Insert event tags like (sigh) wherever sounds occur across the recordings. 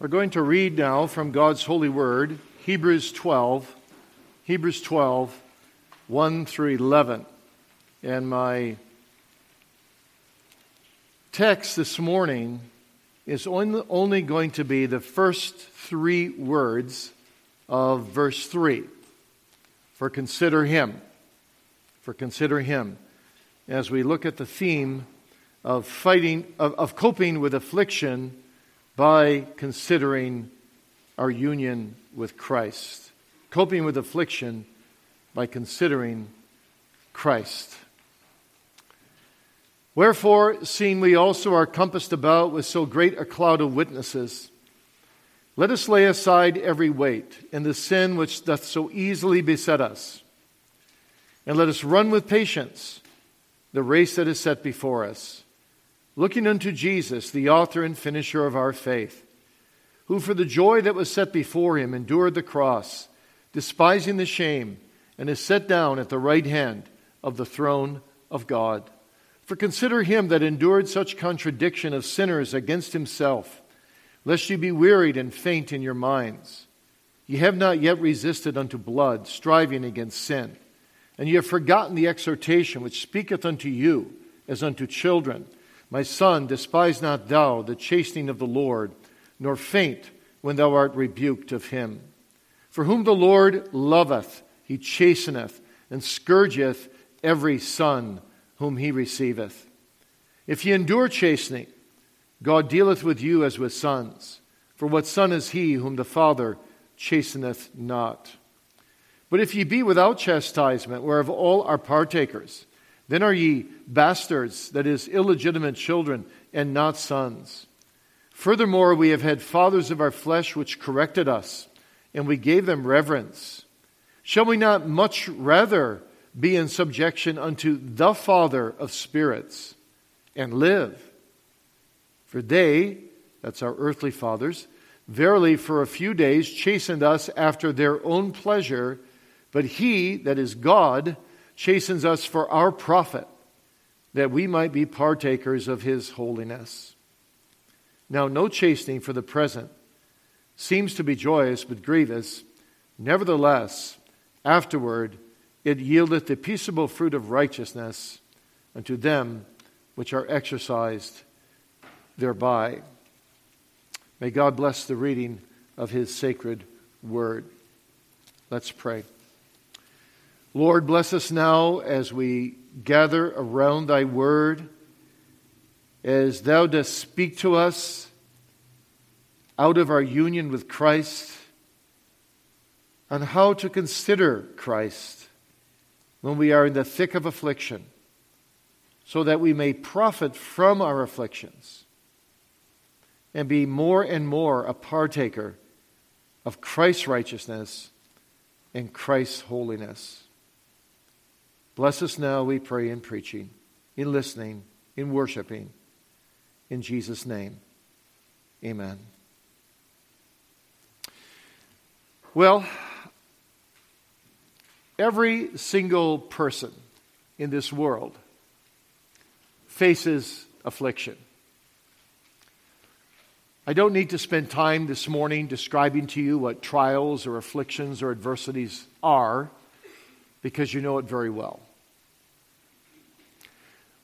We're going to read now from God's holy word, Hebrews 12, Hebrews 12, 1 through 11. And my text this morning is only going to be the first three words of verse 3 for consider him. For consider him. As we look at the theme of fighting, of, of coping with affliction by considering our union with Christ, coping with affliction by considering Christ. Wherefore, seeing we also are compassed about with so great a cloud of witnesses, let us lay aside every weight and the sin which doth so easily beset us, and let us run with patience the race that is set before us looking unto Jesus, the author and finisher of our faith, who for the joy that was set before him endured the cross, despising the shame, and is set down at the right hand of the throne of God. For consider him that endured such contradiction of sinners against himself, lest you be wearied and faint in your minds. Ye have not yet resisted unto blood, striving against sin. And ye have forgotten the exhortation which speaketh unto you as unto children. My son, despise not thou the chastening of the Lord, nor faint when thou art rebuked of him. For whom the Lord loveth, he chasteneth, and scourgeth every son whom he receiveth. If ye endure chastening, God dealeth with you as with sons. For what son is he whom the Father chasteneth not? But if ye be without chastisement, whereof all are partakers, then are ye bastards, that is, illegitimate children, and not sons. Furthermore, we have had fathers of our flesh which corrected us, and we gave them reverence. Shall we not much rather be in subjection unto the Father of spirits and live? For they, that's our earthly fathers, verily for a few days chastened us after their own pleasure, but he, that is God, chastens us for our profit, that we might be partakers of his holiness. Now, no chastening for the present seems to be joyous but grievous. Nevertheless, afterward it yieldeth the peaceable fruit of righteousness unto them which are exercised thereby. May God bless the reading of his sacred word. Let's pray. Lord, bless us now as we gather around thy word, as thou dost speak to us out of our union with Christ, on how to consider Christ when we are in the thick of affliction, so that we may profit from our afflictions and be more and more a partaker of Christ's righteousness and Christ's holiness. Bless us now, we pray, in preaching, in listening, in worshiping. In Jesus' name, amen. Well, every single person in this world faces affliction. I don't need to spend time this morning describing to you what trials or afflictions or adversities are because you know it very well.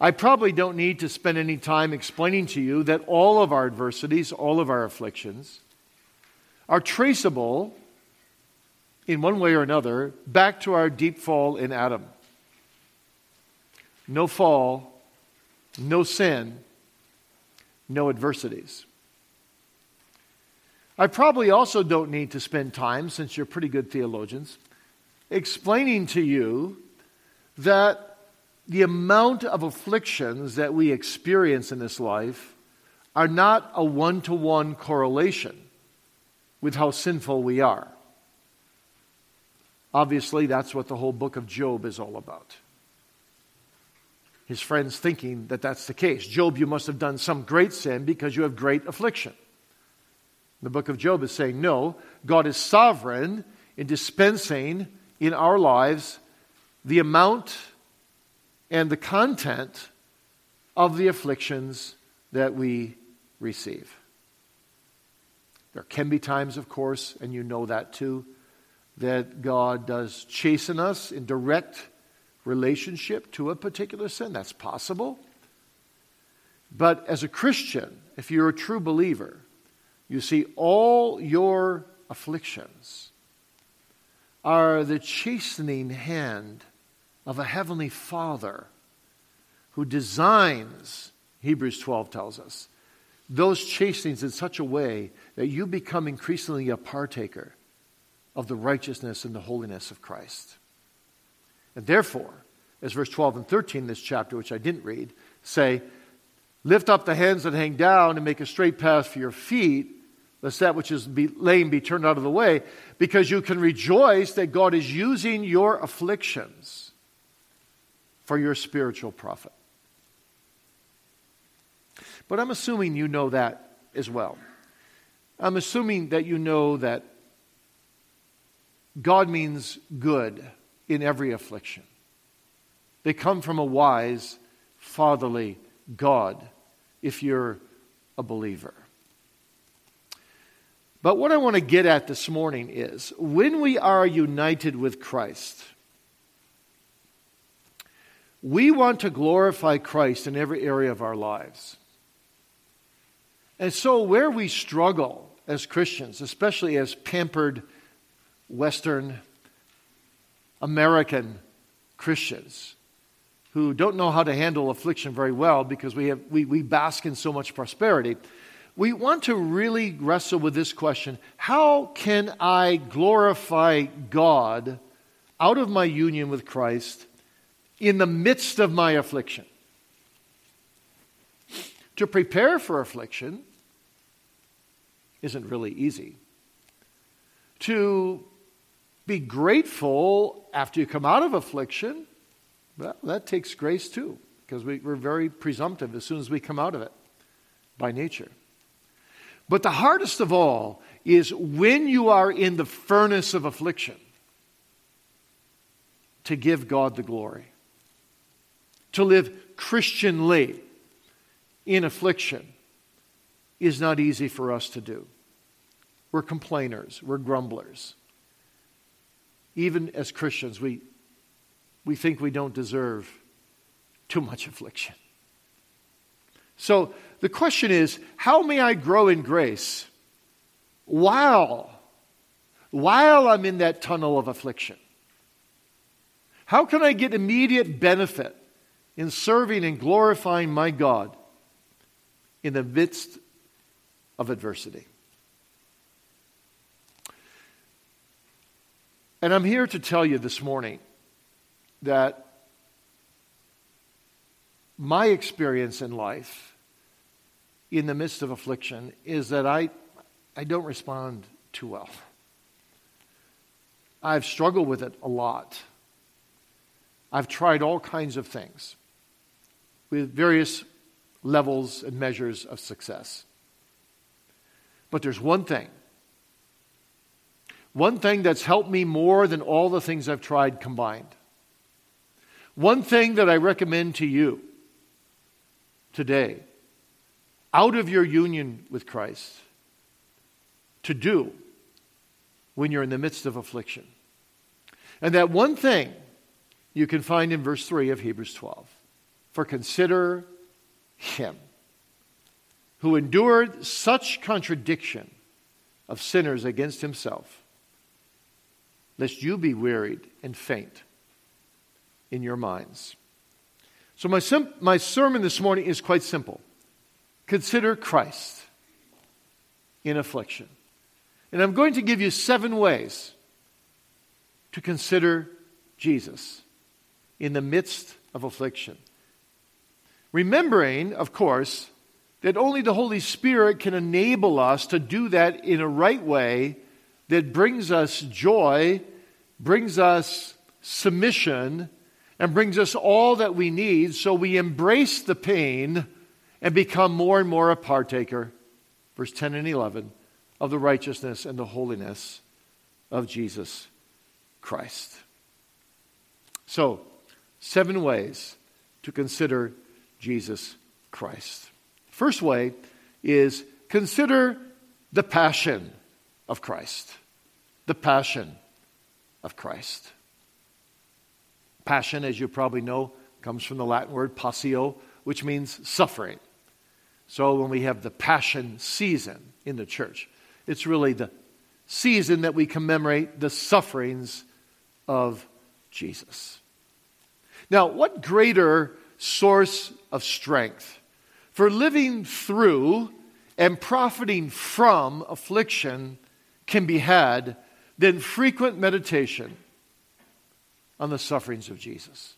I probably don't need to spend any time explaining to you that all of our adversities, all of our afflictions, are traceable in one way or another back to our deep fall in Adam. No fall, no sin, no adversities. I probably also don't need to spend time, since you're pretty good theologians, explaining to you that the amount of afflictions that we experience in this life are not a one to one correlation with how sinful we are. Obviously, that's what the whole book of Job is all about. His friends thinking that that's the case. Job, you must have done some great sin because you have great affliction. The book of Job is saying, no, God is sovereign in dispensing in our lives the amount and the content of the afflictions that we receive. There can be times, of course, and you know that too, that God does chasten us in direct relationship to a particular sin. That's possible. But as a Christian, if you're a true believer, you see all your afflictions are the chastening hand of a heavenly Father who designs, Hebrews 12 tells us, those chastenings in such a way that you become increasingly a partaker of the righteousness and the holiness of Christ. And therefore, as verse 12 and 13 in this chapter, which I didn't read, say, Lift up the hands that hang down and make a straight path for your feet, lest that which is be, lame be turned out of the way, because you can rejoice that God is using your afflictions for your spiritual profit. But I'm assuming you know that as well. I'm assuming that you know that God means good in every affliction. They come from a wise, fatherly God if you're a believer. But what I want to get at this morning is when we are united with Christ, we want to glorify Christ in every area of our lives. And so, where we struggle as Christians, especially as pampered Western American Christians, who don't know how to handle affliction very well because we, have, we, we bask in so much prosperity, we want to really wrestle with this question How can I glorify God out of my union with Christ in the midst of my affliction? To prepare for affliction isn't really easy. To be grateful after you come out of affliction well, that takes grace too, because we, we're very presumptive as soon as we come out of it by nature. But the hardest of all is when you are in the furnace of affliction to give God the glory, to live Christianly in affliction is not easy for us to do. We're complainers, we're grumblers. Even as Christians, we, we think we don't deserve too much affliction. So the question is how may I grow in grace while, while I'm in that tunnel of affliction? How can I get immediate benefit in serving and glorifying my God in the midst of adversity? And I'm here to tell you this morning that my experience in life in the midst of affliction is that I, I don't respond too well. I've struggled with it a lot. I've tried all kinds of things with various levels and measures of success. But there's one thing. One thing that's helped me more than all the things I've tried combined. One thing that I recommend to you today, out of your union with Christ, to do when you're in the midst of affliction. And that one thing you can find in verse 3 of Hebrews 12. For consider him who endured such contradiction of sinners against himself, lest you be wearied and faint in your minds. So, my, sim- my sermon this morning is quite simple. Consider Christ in affliction. And I'm going to give you seven ways to consider Jesus in the midst of affliction. Remembering, of course, that only the Holy Spirit can enable us to do that in a right way that brings us joy, brings us submission, and brings us all that we need so we embrace the pain and become more and more a partaker, verse 10 and 11, of the righteousness and the holiness of Jesus Christ. So, seven ways to consider Jesus Christ. First way is consider the passion of Christ. The passion of Christ. Passion, as you probably know, comes from the Latin word passio, which means suffering. So when we have the passion season in the church, it's really the season that we commemorate the sufferings of Jesus. Now, what greater source of strength for living through and profiting from affliction can be had than frequent meditation on the sufferings of Jesus?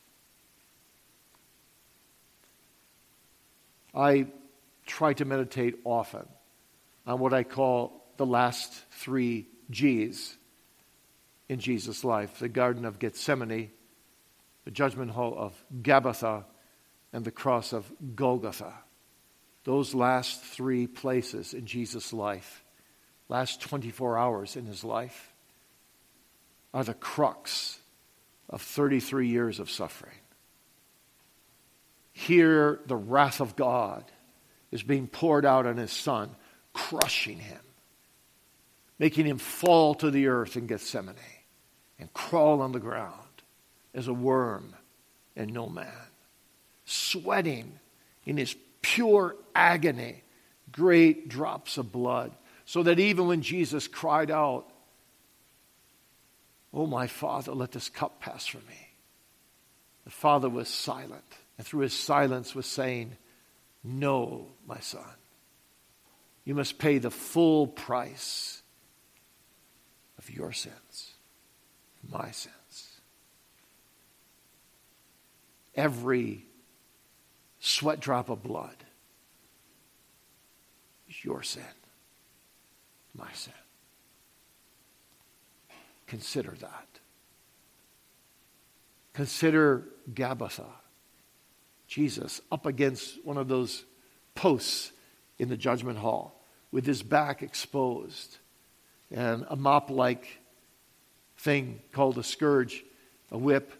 I try to meditate often on what I call the last three G's in Jesus' life the Garden of Gethsemane, the judgment hall of Gabbatha, and the cross of Golgotha. Those last three places in Jesus' life, last 24 hours in his life, are the crux of 33 years of suffering. Here, the wrath of God is being poured out on his son, crushing him, making him fall to the earth in Gethsemane and crawl on the ground as a worm and no man, sweating in his pure agony, great drops of blood, so that even when Jesus cried out, Oh, my Father, let this cup pass from me. The Father was silent, and through his silence was saying, No, my son. You must pay the full price of your sins, my sins. Every sweat drop of blood is your sin, my sin. Consider that. Consider Gabbatha, Jesus up against one of those posts in the judgment hall with his back exposed and a mop like thing called a scourge, a whip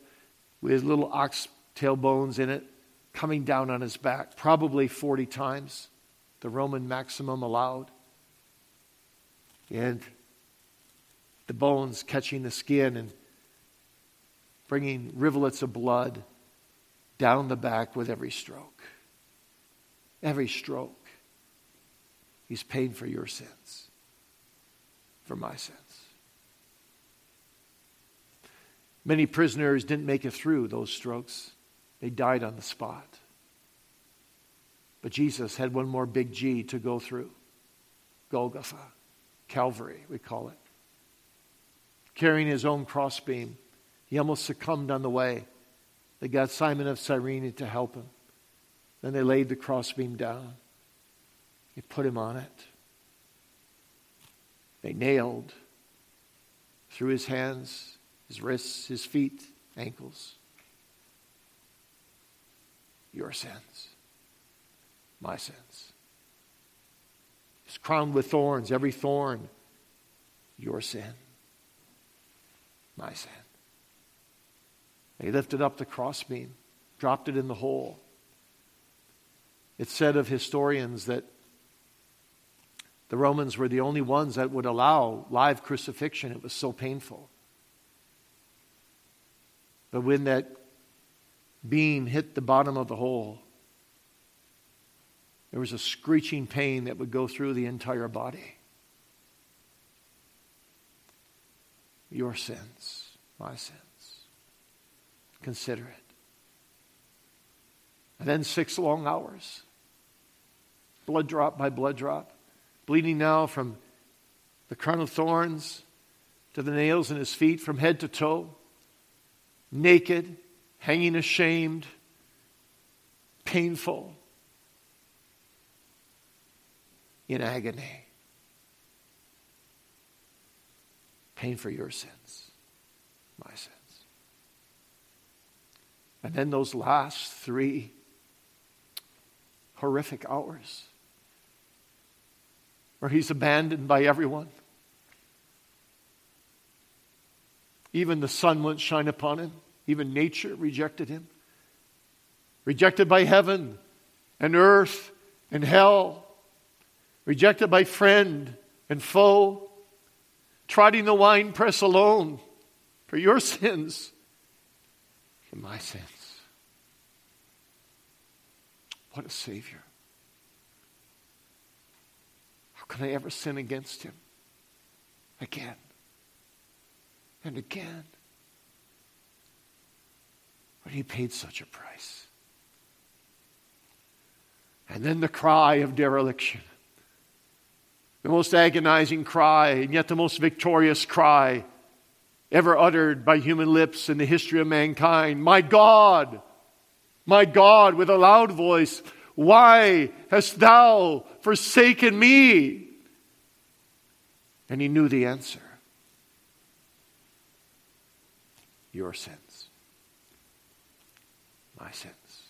with little ox tail bones in it coming down on his back, probably 40 times the Roman maximum allowed. And the bones catching the skin and bringing rivulets of blood down the back with every stroke. Every stroke. He's paying for your sins, for my sins. Many prisoners didn't make it through those strokes, they died on the spot. But Jesus had one more big G to go through Golgotha, Calvary, we call it carrying his own crossbeam. He almost succumbed on the way. They got Simon of Cyrene to help him. Then they laid the crossbeam down. They put him on it. They nailed through his hands, his wrists, his feet, ankles. Your sins, my sins. He's crowned with thorns, every thorn, your sin my sin. He lifted up the crossbeam, dropped it in the hole. It's said of historians that the Romans were the only ones that would allow live crucifixion. It was so painful. But when that beam hit the bottom of the hole, there was a screeching pain that would go through the entire body. your sins, my sins. Consider it. And then six long hours, blood drop by blood drop, bleeding now from the crown of thorns to the nails in his feet from head to toe, naked, hanging ashamed, painful, in agony. paying for your sins, my sins. And then those last three horrific hours where he's abandoned by everyone. Even the sun won't shine upon him. Even nature rejected him. Rejected by heaven and earth and hell. Rejected by friend and foe, trotting the winepress alone for your (laughs) sins and my sins. What a Savior. How can I ever sin against Him? Again and again. But He paid such a price. And then the cry of dereliction. The most agonizing cry, and yet the most victorious cry ever uttered by human lips in the history of mankind. My God, my God, with a loud voice, why hast thou forsaken me? And he knew the answer your sins, my sins.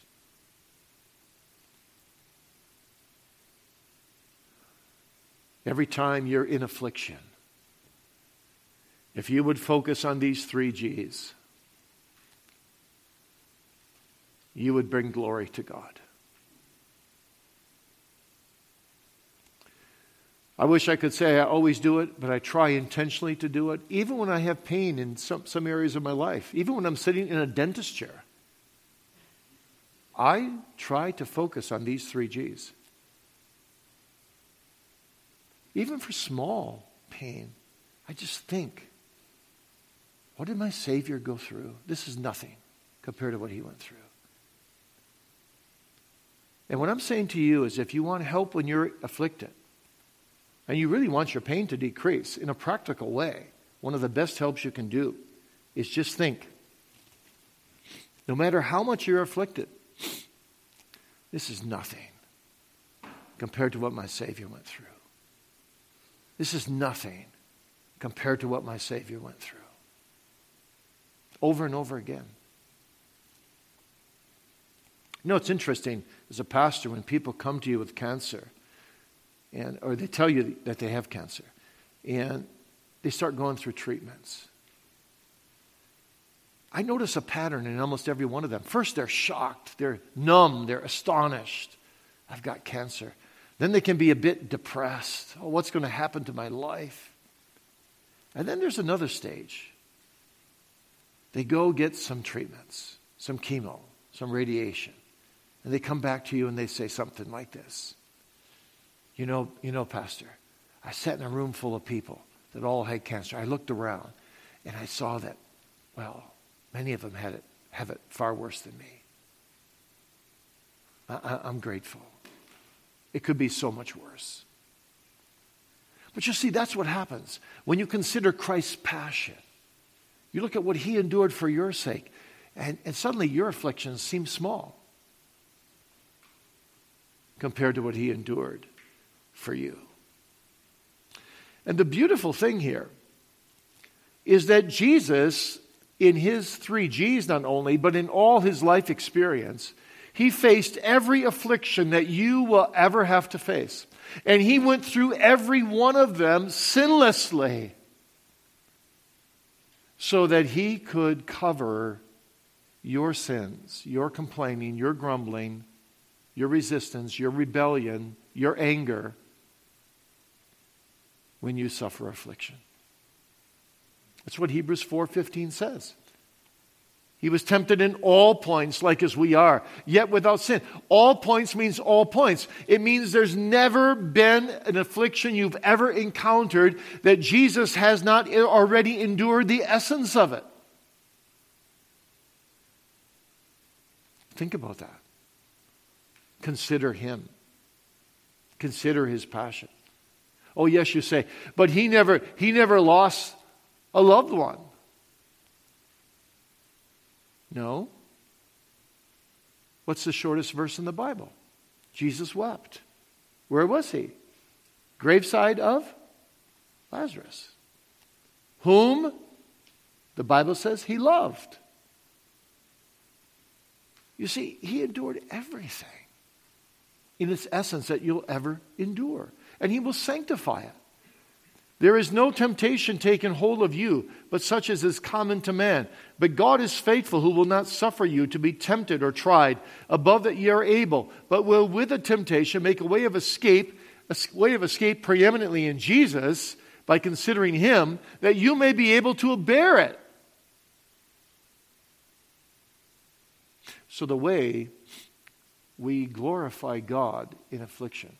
Every time you're in affliction, if you would focus on these three G's, you would bring glory to God. I wish I could say I always do it, but I try intentionally to do it, even when I have pain in some, some areas of my life, even when I'm sitting in a dentist chair. I try to focus on these three G's. Even for small pain, I just think, what did my Savior go through? This is nothing compared to what he went through. And what I'm saying to you is if you want help when you're afflicted, and you really want your pain to decrease in a practical way, one of the best helps you can do is just think no matter how much you're afflicted, this is nothing compared to what my Savior went through. This is nothing compared to what my Savior went through. Over and over again. You know, it's interesting as a pastor when people come to you with cancer and, or they tell you that they have cancer, and they start going through treatments. I notice a pattern in almost every one of them. First, they're shocked, they're numb, they're astonished. I've got cancer. Then they can be a bit depressed. Oh, what's going to happen to my life? And then there's another stage. They go get some treatments, some chemo, some radiation. And they come back to you and they say something like this you know, you know, Pastor, I sat in a room full of people that all had cancer. I looked around and I saw that, well, many of them had it, have it far worse than me. I, I'm grateful. It could be so much worse. But you see, that's what happens when you consider Christ's passion. You look at what he endured for your sake, and, and suddenly your afflictions seem small compared to what he endured for you. And the beautiful thing here is that Jesus, in his three G's not only, but in all his life experience, he faced every affliction that you will ever have to face. And he went through every one of them sinlessly so that he could cover your sins, your complaining, your grumbling, your resistance, your rebellion, your anger when you suffer affliction. That's what Hebrews 4:15 says. He was tempted in all points like as we are, yet without sin. All points means all points. It means there's never been an affliction you've ever encountered that Jesus has not already endured the essence of it. Think about that. Consider him. Consider his passion. Oh, yes, you say, but he never, he never lost a loved one. No. What's the shortest verse in the Bible? Jesus wept. Where was he? Graveside of Lazarus, whom the Bible says he loved. You see, he endured everything in its essence that you'll ever endure and he will sanctify it. There is no temptation taken hold of you, but such as is common to man. But God is faithful, who will not suffer you to be tempted or tried above that ye are able, but will with the temptation make a way of escape a way of escape preeminently in Jesus by considering Him, that you may be able to bear it. So, the way we glorify God in affliction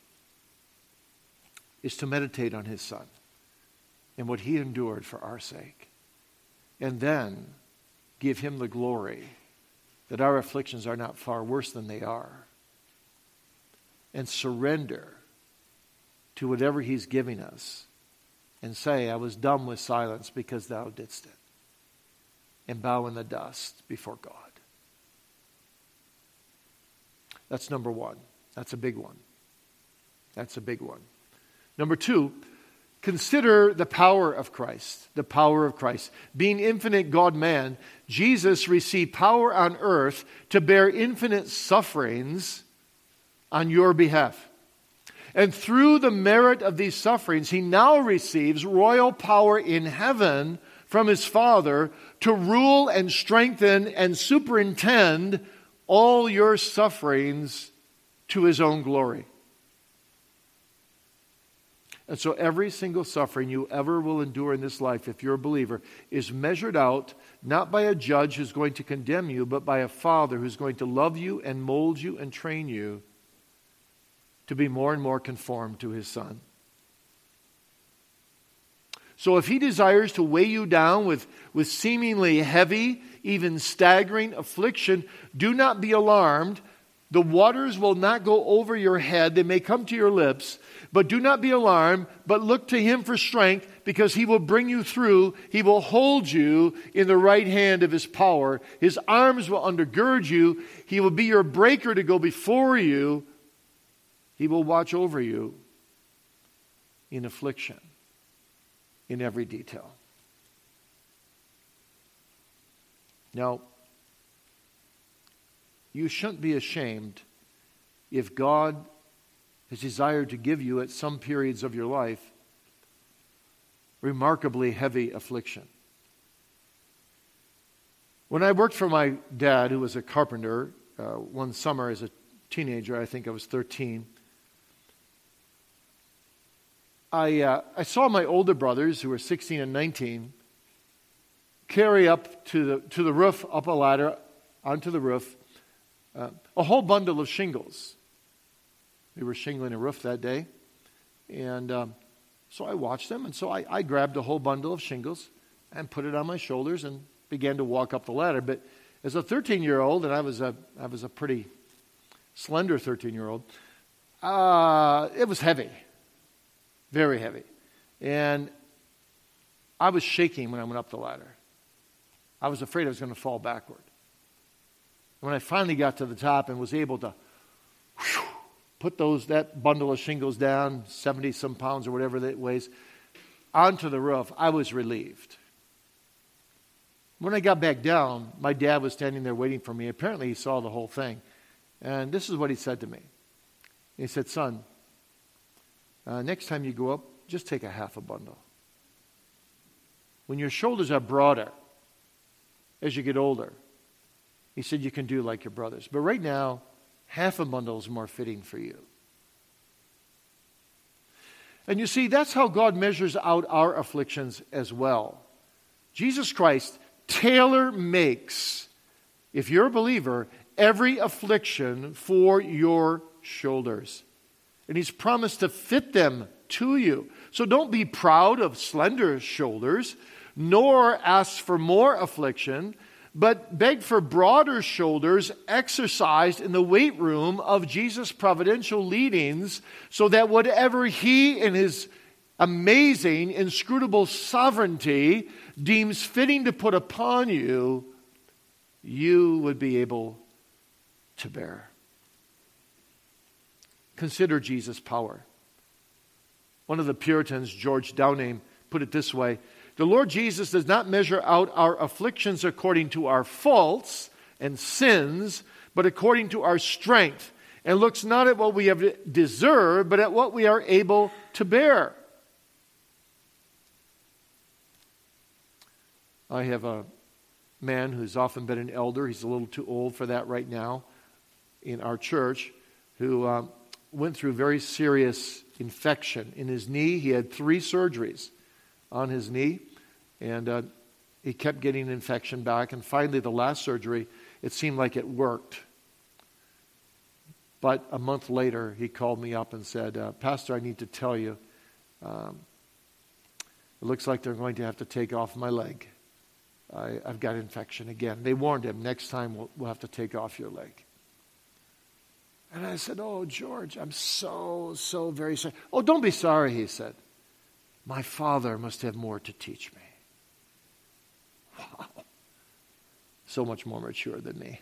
is to meditate on His Son and what He endured for our sake, and then give Him the glory that our afflictions are not far worse than they are, and surrender to whatever He's giving us and say, I was dumb with silence because Thou didst it, and bow in the dust before God. That's number one. That's a big one. That's a big one. Number two, consider the power of Christ. The power of Christ. Being infinite God man, Jesus received power on earth to bear infinite sufferings on your behalf. And through the merit of these sufferings, he now receives royal power in heaven from his Father to rule and strengthen and superintend all your sufferings to his own glory. And so every single suffering you ever will endure in this life, if you're a believer, is measured out not by a judge who's going to condemn you, but by a father who's going to love you and mold you and train you to be more and more conformed to his son. So if he desires to weigh you down with, with seemingly heavy, even staggering affliction, do not be alarmed. The waters will not go over your head, they may come to your lips, but do not be alarmed, but look to him for strength, because he will bring you through. He will hold you in the right hand of his power. His arms will undergird you. He will be your breaker to go before you. He will watch over you in affliction in every detail. Now, you shouldn't be ashamed if God has desired to give you at some periods of your life remarkably heavy affliction. When I worked for my dad, who was a carpenter, uh, one summer as a teenager, I think I was 13, I, uh, I saw my older brothers, who were 16 and 19, carry up to the, to the roof, up a ladder, onto the roof, uh, a whole bundle of shingles. We were shingling a roof that day. And um, so I watched them, and so I, I grabbed a whole bundle of shingles and put it on my shoulders and began to walk up the ladder. But as a 13 year old, and I was a, I was a pretty slender 13 year old, uh, it was heavy very heavy. And I was shaking when I went up the ladder. I was afraid I was going to fall backward. When I finally got to the top and was able to whew, put those that bundle of shingles down, 70 some pounds or whatever that weighs, onto the roof, I was relieved. When I got back down, my dad was standing there waiting for me. Apparently, he saw the whole thing. And this is what he said to me. He said, Son, uh, next time you go up, just take a half a bundle. When your shoulders are broader as you get older, he said you can do like your brothers. But right now, half a bundle is more fitting for you. And you see, that's how God measures out our afflictions as well. Jesus Christ tailor makes, if you're a believer, every affliction for your shoulders and He's promised to fit them to you. So don't be proud of slender shoulders, nor ask for more affliction, but beg for broader shoulders exercised in the weight room of Jesus' providential leadings, so that whatever He, in His amazing, inscrutable sovereignty, deems fitting to put upon you, you would be able to bear. Consider Jesus' power. One of the Puritans, George Downing, put it this way The Lord Jesus does not measure out our afflictions according to our faults and sins, but according to our strength, and looks not at what we have deserved, but at what we are able to bear. I have a man who's often been an elder. He's a little too old for that right now in our church, who um, went through very serious infection in his knee. He had three surgeries on his knee, and uh, he kept getting infection back. And finally, the last surgery, it seemed like it worked. But a month later, he called me up and said, uh, Pastor, I need to tell you, um, it looks like they're going to have to take off my leg. I, have got infection again. They warned him, next time we'll, we'll have to take off your leg. And I said, Oh, George, I'm so, so very sorry. Oh, don't be sorry, he said. My father must have more to teach me. Wow. So much more mature than me.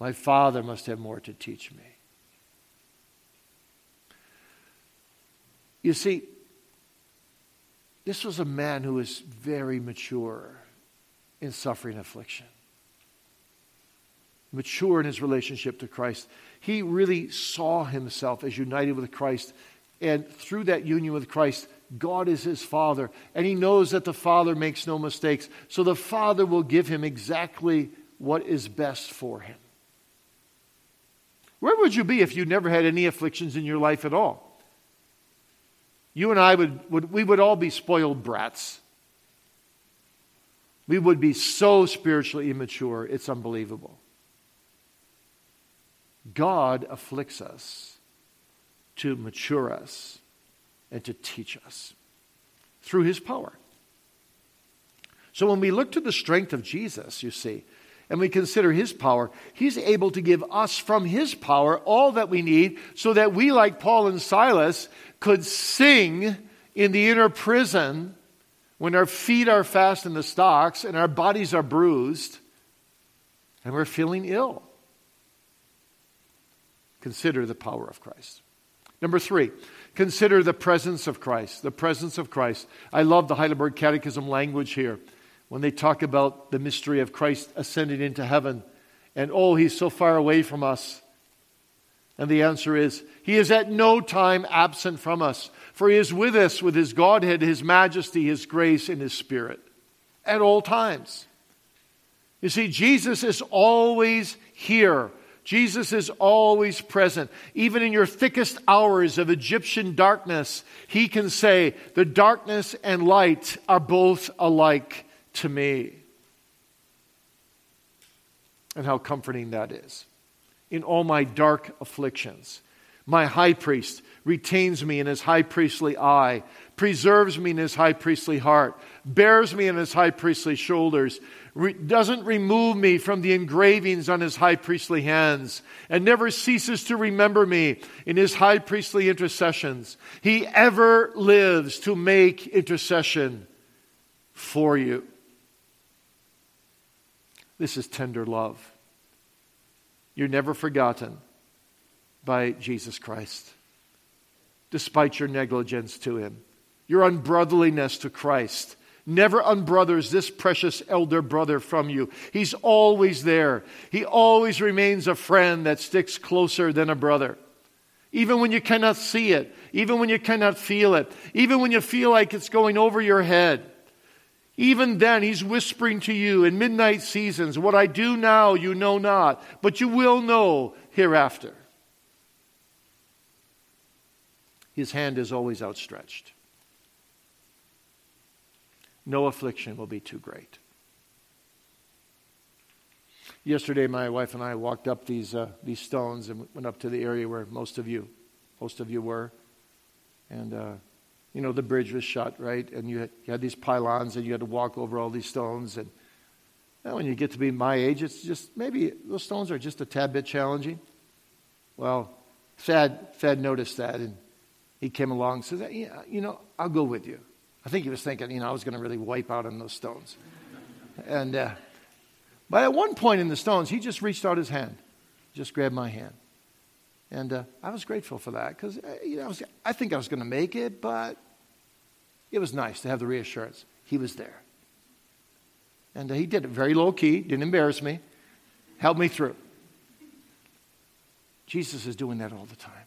My father must have more to teach me. You see, this was a man who was very mature in suffering affliction, mature in his relationship to Christ. He really saw himself as united with Christ, and through that union with Christ, God is his father, and he knows that the father makes no mistakes. So the father will give him exactly what is best for him. Where would you be if you never had any afflictions in your life at all? you and I would, would, we would all be spoiled brats. We would be so spiritually immature, it's unbelievable. God afflicts us to mature us and to teach us through his power. So when we look to the strength of Jesus, you see, and we consider his power, he's able to give us from his power all that we need so that we, like Paul and Silas, could sing in the inner prison when our feet are fast in the stocks and our bodies are bruised and we're feeling ill. Consider the power of Christ. Number three, consider the presence of Christ. The presence of Christ. I love the Heidelberg Catechism language here when they talk about the mystery of Christ ascending into heaven and oh, he's so far away from us. And the answer is, He is at no time absent from us, for He is with us with His Godhead, His majesty, His grace, and His Spirit at all times. You see, Jesus is always here. Jesus is always present. Even in your thickest hours of Egyptian darkness, He can say, The darkness and light are both alike to me. And how comforting that is in all my dark afflictions. My high priest retains me in his high priestly eye, preserves me in his high priestly heart, bears me in his high priestly shoulders, re- doesn't remove me from the engravings on his high priestly hands, and never ceases to remember me in his high priestly intercessions. He ever lives to make intercession for you. This is tender love. You're never forgotten by Jesus Christ, despite your negligence to him, your unbrotherliness to Christ. Never unbrothers this precious elder brother from you. He's always there. He always remains a friend that sticks closer than a brother. Even when you cannot see it, even when you cannot feel it, even when you feel like it's going over your head. Even then, he's whispering to you in midnight seasons, What I do now, you know not, but you will know hereafter. His hand is always outstretched. No affliction will be too great. Yesterday, my wife and I walked up these, uh, these stones and went up to the area where most of you, most of you were. And uh, you know, the bridge was shut, right? And you had, you had these pylons and you had to walk over all these stones. And when you get to be my age, it's just maybe those stones are just a tad bit challenging. Well, Thad, Thad noticed that and he came along and said, yeah, you know, I'll go with you. I think he was thinking, you know, I was going to really wipe out on those stones. and, uh, but at one point in the stones, he just reached out his hand, just grabbed my hand. And uh, I was grateful for that because uh, you know, I, was, I think I was going to make it, but it was nice to have the reassurance. He was there. And uh, he did it very low key, didn't embarrass me, helped me through. Jesus is doing that all the time.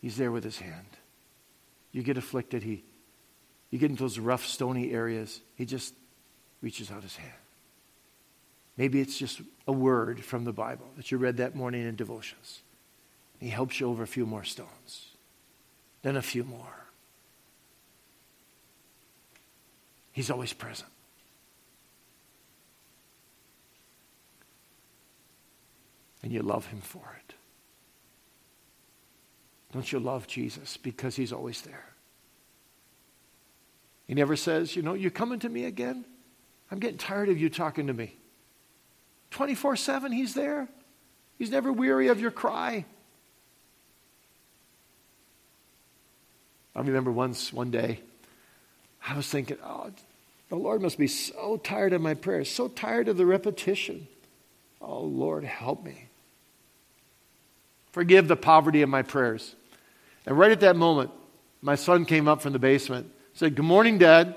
He's there with his hand. You get afflicted, he, you get into those rough, stony areas, he just reaches out his hand. Maybe it's just a word from the Bible that you read that morning in devotions. He helps you over a few more stones, then a few more. He's always present. And you love him for it. Don't you love Jesus because he's always there? He never says, You know, you're coming to me again? I'm getting tired of you talking to me. 24 7, he's there. He's never weary of your cry. I remember once, one day, I was thinking, oh, the Lord must be so tired of my prayers, so tired of the repetition. Oh, Lord, help me. Forgive the poverty of my prayers. And right at that moment, my son came up from the basement, said, Good morning, Dad.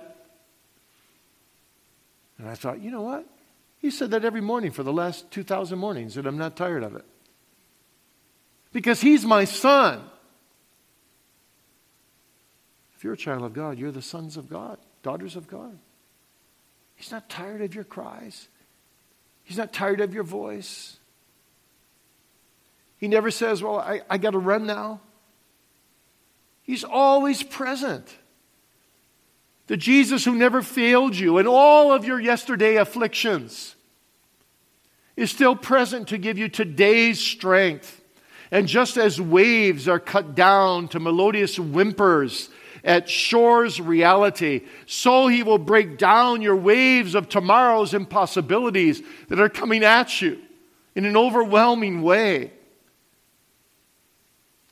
And I thought, you know what? He said that every morning for the last 2,000 mornings, and I'm not tired of it. Because he's my son. If you're a child of God, you're the sons of God, daughters of God. He's not tired of your cries, he's not tired of your voice. He never says, Well, I, I got to run now. He's always present. The Jesus who never failed you in all of your yesterday afflictions is still present to give you today's strength. And just as waves are cut down to melodious whimpers at shore's reality, so he will break down your waves of tomorrow's impossibilities that are coming at you in an overwhelming way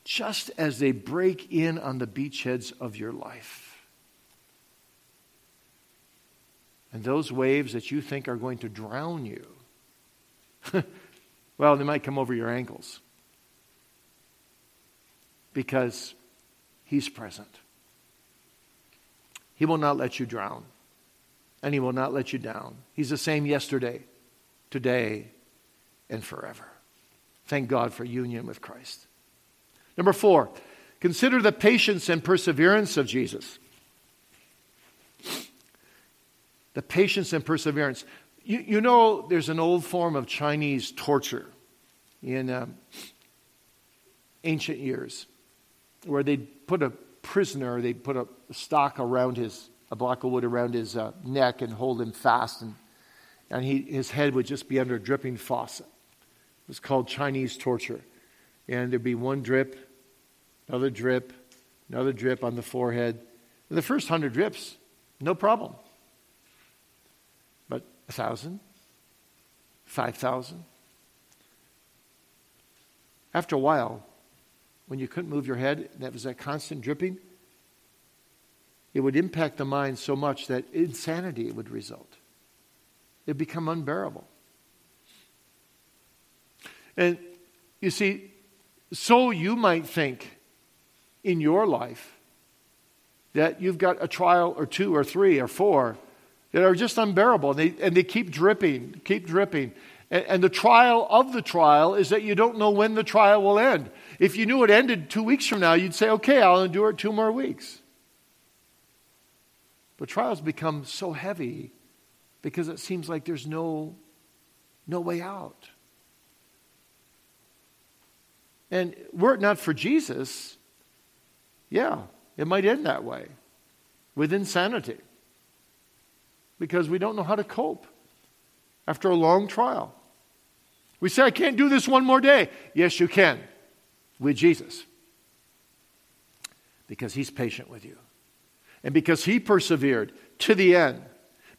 just as they break in on the beachheads of your life. And those waves that you think are going to drown you, (laughs) well, they might come over your ankles because He's present. He will not let you drown, and He will not let you down. He's the same yesterday, today, and forever. Thank God for union with Christ. Number four, consider the patience and perseverance of Jesus. The patience and perseverance. You, you know, there's an old form of Chinese torture in um, ancient years where they'd put a prisoner, they'd put a stock around his, a block of wood around his uh, neck and hold him fast, and, and he, his head would just be under a dripping faucet. It was called Chinese torture and there'd be one drip, another drip, another drip on the forehead. And the first hundred drips, no problem. But a thousand, five thousand. After a while, when you couldn't move your head, that was that constant dripping, it would impact the mind so much that insanity would result. It'd become unbearable. And you see, so you might think in your life that you've got a trial or two or three or four that are just unbearable and they, and they keep dripping, keep dripping. And, and the trial of the trial is that you don't know when the trial will end. If you knew it ended two weeks from now, you'd say, okay, I'll endure it two more weeks. But trials become so heavy because it seems like there's no, no way out. And were it not for Jesus, yeah, it might end that way with insanity because we don't know how to cope after a long trial. We say, I can't do this one more day. Yes, you can with Jesus because he's patient with you and because he persevered to the end.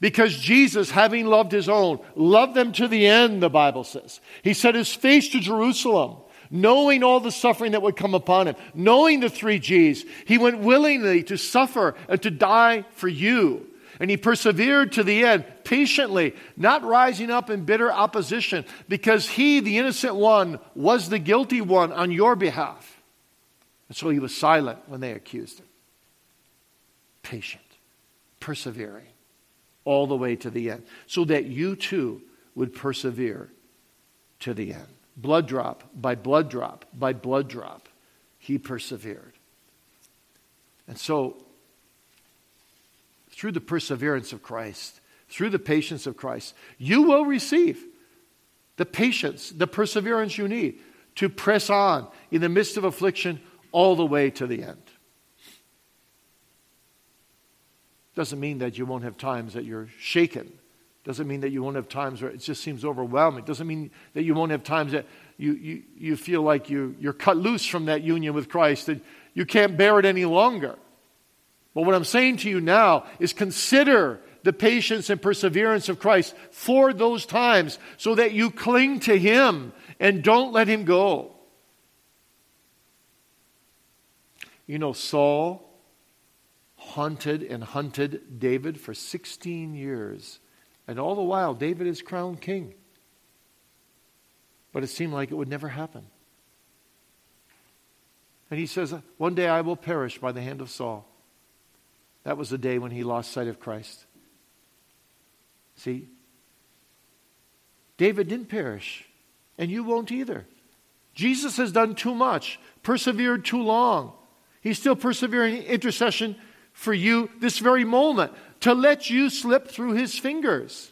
Because Jesus, having loved his own, loved them to the end, the Bible says. He set his face to Jerusalem knowing all the suffering that would come upon him, knowing the three G's, he went willingly to suffer and to die for you. And he persevered to the end, patiently, not rising up in bitter opposition, because he, the innocent one, was the guilty one on your behalf. And so he was silent when they accused him. Patient, persevering, all the way to the end, so that you too would persevere to the end blood drop by blood drop by blood drop, he persevered. And so, through the perseverance of Christ, through the patience of Christ, you will receive the patience, the perseverance you need to press on in the midst of affliction all the way to the end. Doesn't mean that you won't have times that you're shaken. Doesn't mean that you won't have times where it just seems overwhelming. Doesn't mean that you won't have times that you, you, you feel like you, you're cut loose from that union with Christ and you can't bear it any longer. But what I'm saying to you now is consider the patience and perseverance of Christ for those times so that you cling to Him and don't let Him go. You know, Saul haunted and hunted David for 16 years. And all the while, David is crowned king. But it seemed like it would never happen. And he says, One day I will perish by the hand of Saul. That was the day when he lost sight of Christ. See? David didn't perish, and you won't either. Jesus has done too much, persevered too long. He's still persevering in intercession for you this very moment to let you slip through his fingers.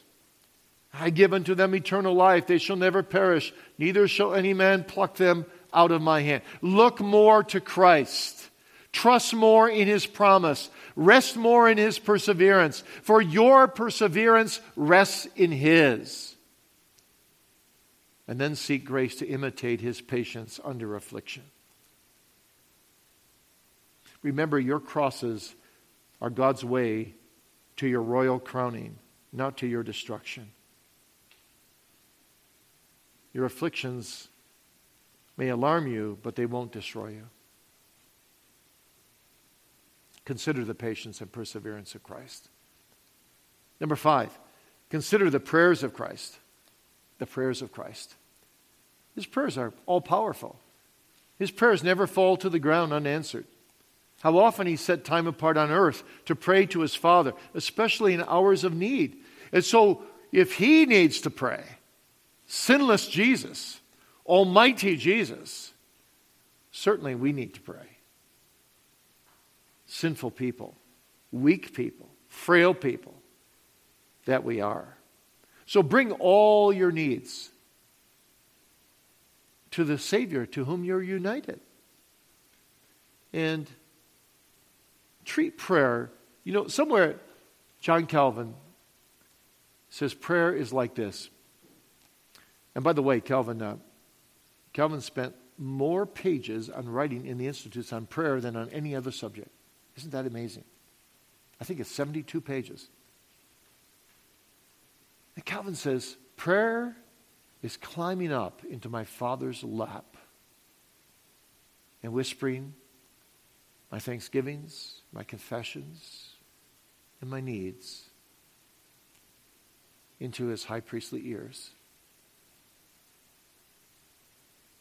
I give unto them eternal life. They shall never perish, neither shall any man pluck them out of my hand. Look more to Christ. Trust more in his promise. Rest more in his perseverance, for your perseverance rests in his. And then seek grace to imitate his patience under affliction. Remember, your crosses are God's way to your royal crowning, not to your destruction. Your afflictions may alarm you, but they won't destroy you. Consider the patience and perseverance of Christ. Number five, consider the prayers of Christ. The prayers of Christ. His prayers are all powerful. His prayers never fall to the ground unanswered. How often he set time apart on earth to pray to his Father, especially in hours of need. And so, if he needs to pray, sinless Jesus, Almighty Jesus, certainly we need to pray. Sinful people, weak people, frail people that we are. So bring all your needs to the Savior to whom you're united. And treat prayer, you know, somewhere John Calvin says prayer is like this. And by the way, Calvin, uh, Calvin spent more pages on writing in the Institutes on prayer than on any other subject. Isn't that amazing? I think it's 72 pages. And Calvin says, prayer is climbing up into my Father's lap and whispering my thanksgivings, my confessions, and my needs into his high priestly ears.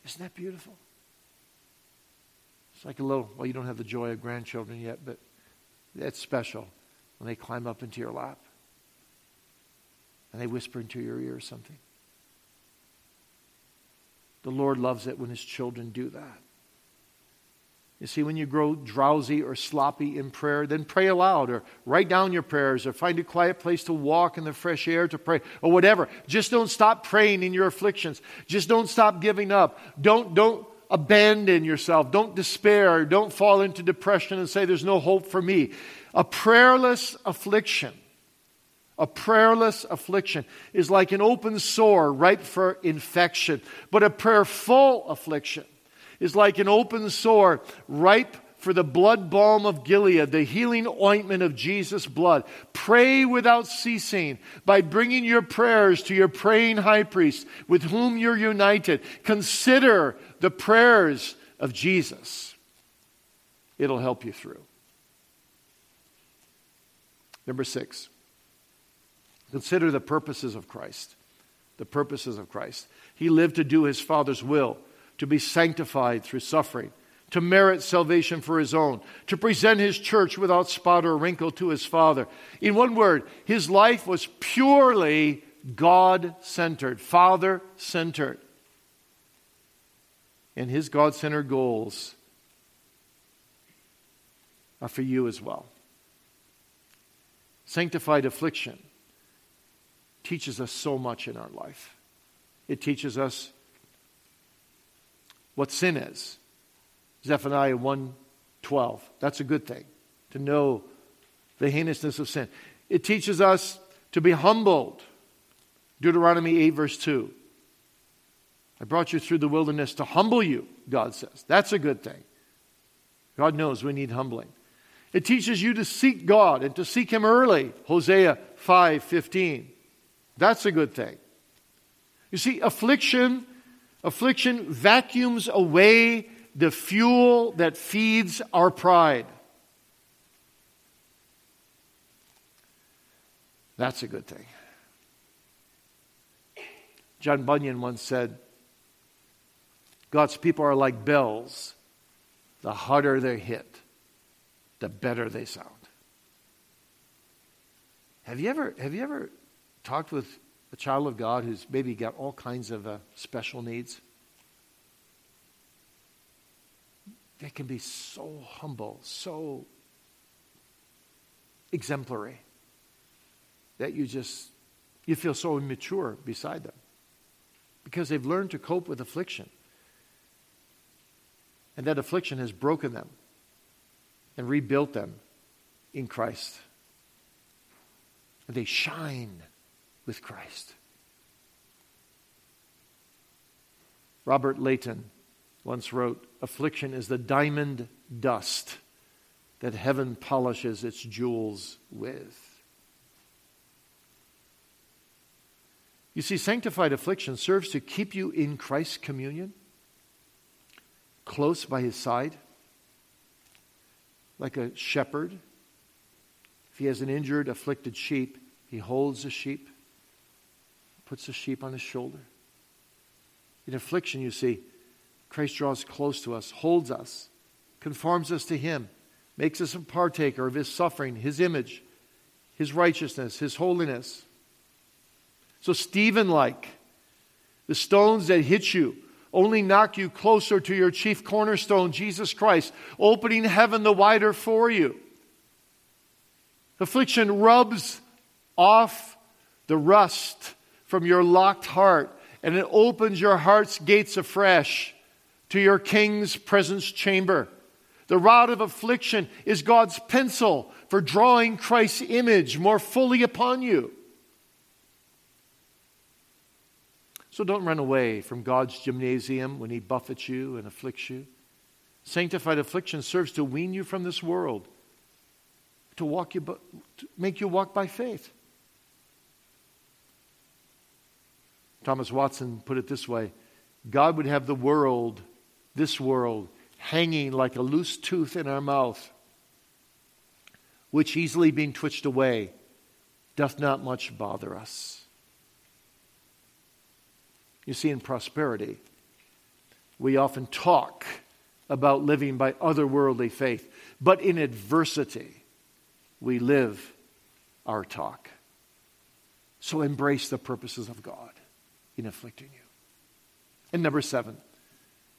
Isn't that beautiful? It's like a little, well, you don't have the joy of grandchildren yet, but that's special when they climb up into your lap and they whisper into your ear something. The Lord loves it when his children do that. You see, when you grow drowsy or sloppy in prayer, then pray aloud or write down your prayers or find a quiet place to walk in the fresh air to pray or whatever. Just don't stop praying in your afflictions. Just don't stop giving up. Don't, don't abandon yourself. Don't despair. Don't fall into depression and say, There's no hope for me. A prayerless affliction, a prayerless affliction is like an open sore ripe for infection, but a prayerful affliction is like an open sore, ripe for the blood balm of Gilead, the healing ointment of Jesus' blood. Pray without ceasing by bringing your prayers to your praying high priest with whom you're united. Consider the prayers of Jesus. It'll help you through. Number six, consider the purposes of Christ. The purposes of Christ. He lived to do his Father's will to be sanctified through suffering, to merit salvation for his own, to present his church without spot or wrinkle to his Father. In one word, his life was purely God centered, Father centered. And his God centered goals are for you as well. Sanctified affliction teaches us so much in our life. It teaches us what sin is. Zephaniah 1:12. That's a good thing to know the heinousness of sin. It teaches us to be humbled. Deuteronomy 8 verse 2. I brought you through the wilderness to humble you, God says. That's a good thing. God knows we need humbling. It teaches you to seek God and to seek him early. Hosea 5:15. That's a good thing. You see, affliction, affliction vacuums away the fuel that feeds our pride. That's a good thing. John Bunyan once said, God's people are like bells. The harder they hit, the better they sound. Have you ever, have you ever talked with a child of God who's maybe got all kinds of uh, special needs? They can be so humble, so exemplary that you just you feel so immature beside them because they've learned to cope with affliction and that affliction has broken them and rebuilt them in Christ and they shine with Christ. Robert Leighton once wrote affliction is the diamond dust that heaven polishes its jewels with. You see, sanctified affliction serves to keep you in Christ's communion, close by his side, like a shepherd. If he has an injured, afflicted sheep, he holds the sheep, puts the sheep on his shoulder. In affliction, you see, Christ draws close to us, holds us, conforms us to him, makes us a partaker of his suffering, his image, his righteousness, his holiness. So, Stephen like, the stones that hit you only knock you closer to your chief cornerstone, Jesus Christ, opening heaven the wider for you. Affliction rubs off the rust from your locked heart and it opens your heart's gates afresh to your king's presence chamber. The rod of affliction is God's pencil for drawing Christ's image more fully upon you. So don't run away from God's gymnasium when He buffets you and afflicts you. Sanctified affliction serves to wean you from this world, to, walk you, to make you walk by faith. Thomas Watson put it this way God would have the world, this world, hanging like a loose tooth in our mouth, which easily being twitched away doth not much bother us. You see, in prosperity, we often talk about living by otherworldly faith, but in adversity, we live our talk. So embrace the purposes of God in afflicting you. And number seven,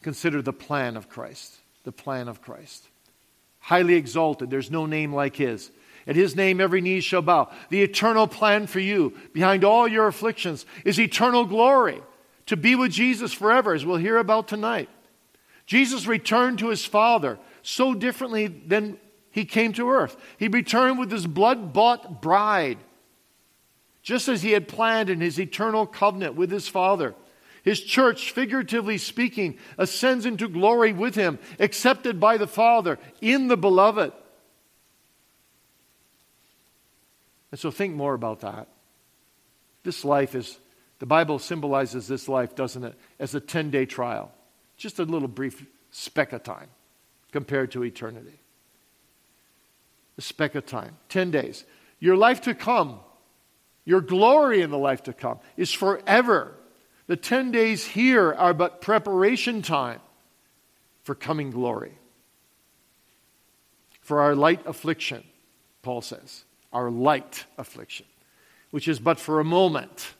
consider the plan of Christ. The plan of Christ. Highly exalted, there's no name like his. At his name, every knee shall bow. The eternal plan for you, behind all your afflictions, is eternal glory to be with Jesus forever, as we'll hear about tonight. Jesus returned to his Father so differently than he came to earth. He returned with his blood bought bride, just as he had planned in his eternal covenant with his Father. His church, figuratively speaking, ascends into glory with him, accepted by the Father in the beloved. And so think more about that. This life is the Bible symbolizes this life, doesn't it, as a 10 day trial. Just a little brief speck of time compared to eternity. A speck of time, 10 days. Your life to come, your glory in the life to come, is forever. The 10 days here are but preparation time for coming glory. For our light affliction, Paul says, our light affliction, which is but for a moment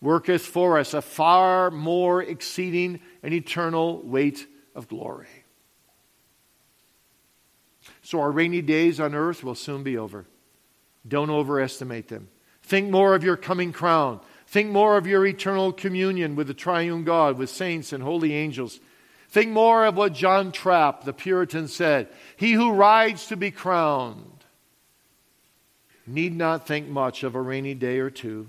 worketh for us a far more exceeding and eternal weight of glory. So our rainy days on earth will soon be over. Don't overestimate them. Think more of your coming crown. Think more of your eternal communion with the triune God, with saints and holy angels. Think more of what John Trapp, the Puritan, said He who rides to be crowned need not think much of a rainy day or two.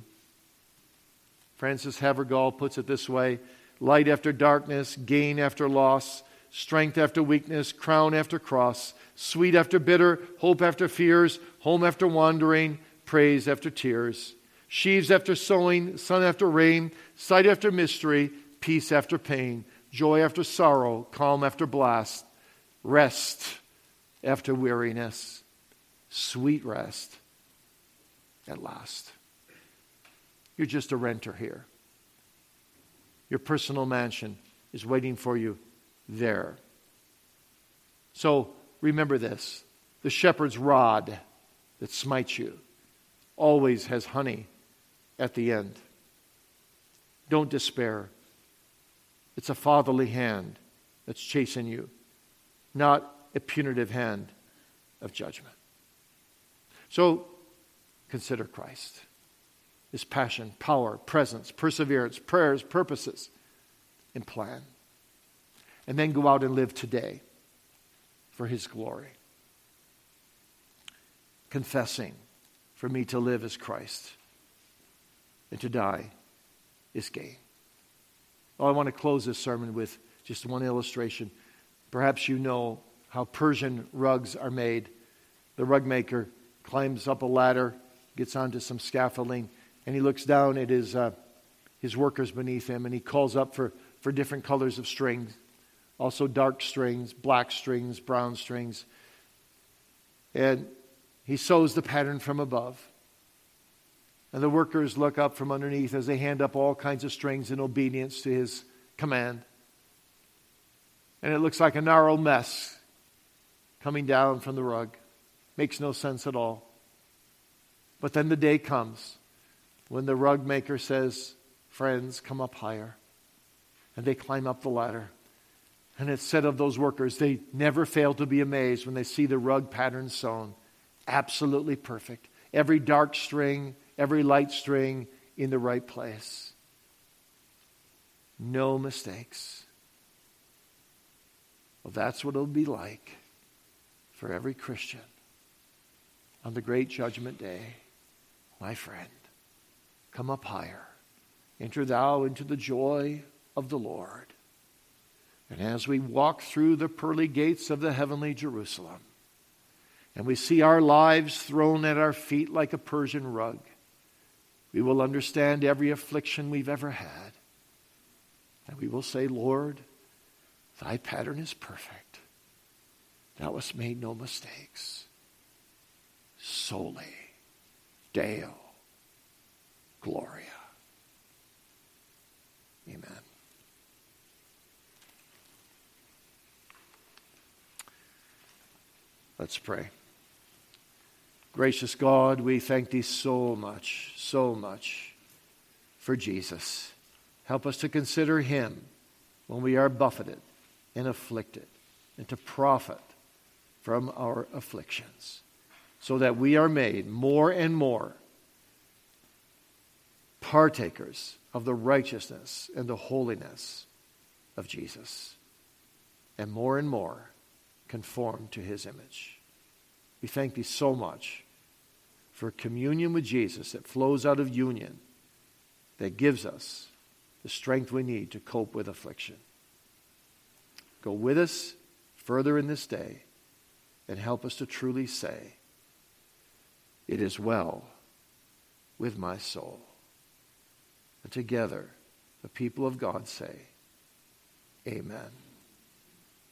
Frances Havergal puts it this way light after darkness, gain after loss, strength after weakness, crown after cross, sweet after bitter, hope after fears, home after wandering, praise after tears, sheaves after sowing, sun after rain, sight after mystery, peace after pain, joy after sorrow, calm after blast, rest after weariness, sweet rest at last. You're just a renter here. Your personal mansion is waiting for you there. So remember this the shepherd's rod that smites you always has honey at the end. Don't despair. It's a fatherly hand that's chasing you, not a punitive hand of judgment. So consider Christ his passion, power, presence, perseverance, prayers, purposes, and plan. And then go out and live today for his glory. Confessing for me to live as Christ and to die is gain. Well, I want to close this sermon with just one illustration. Perhaps you know how Persian rugs are made. The rug maker climbs up a ladder, gets onto some scaffolding, and he looks down at his, uh, his workers beneath him and he calls up for, for different colors of strings also dark strings, black strings, brown strings. And he sews the pattern from above. And the workers look up from underneath as they hand up all kinds of strings in obedience to his command. And it looks like a gnarled mess coming down from the rug. Makes no sense at all. But then the day comes when the rug maker says, Friends, come up higher. And they climb up the ladder. And it's said of those workers, they never fail to be amazed when they see the rug pattern sewn. Absolutely perfect. Every dark string, every light string in the right place. No mistakes. Well, that's what it'll be like for every Christian on the great judgment day, my friend. Come up higher. Enter thou into the joy of the Lord. And as we walk through the pearly gates of the heavenly Jerusalem, and we see our lives thrown at our feet like a Persian rug, we will understand every affliction we've ever had. And we will say, Lord, thy pattern is perfect. Thou hast made no mistakes. Soli Deo Gloria. Amen. Let's pray. Gracious God, we thank thee so much, so much for Jesus. Help us to consider him when we are buffeted and afflicted and to profit from our afflictions so that we are made more and more partakers of the righteousness and the holiness of Jesus, and more and more conform to his image. We thank thee so much for communion with Jesus that flows out of union, that gives us the strength we need to cope with affliction. Go with us further in this day and help us to truly say, It is well with my soul. And together, the people of God say, Amen.